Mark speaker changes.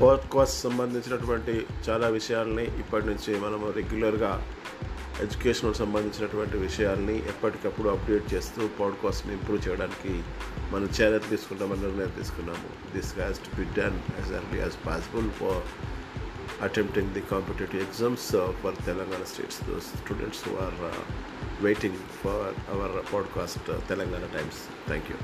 Speaker 1: Podcast సంబంధించినటువంటి చాలా విషయాల్ని ఇప్పటి నుంచి మనము రెగ్యులర్గా ఎడ్యుకేషన్కి సంబంధించినటువంటి విషయాల్ని ఎప్పటికప్పుడు అప్డేట్ చేస్తూ పాడ్కాస్ట్ని ఇంప్రూవ్ చేయడానికి మనం ఛానల్ తీసుకుంటామని నిర్ణయం తీసుకున్నాము. This has to be done as early as possible for attempting the competitive exams for Telangana states students those waiting for our podcast Telangana Times thank you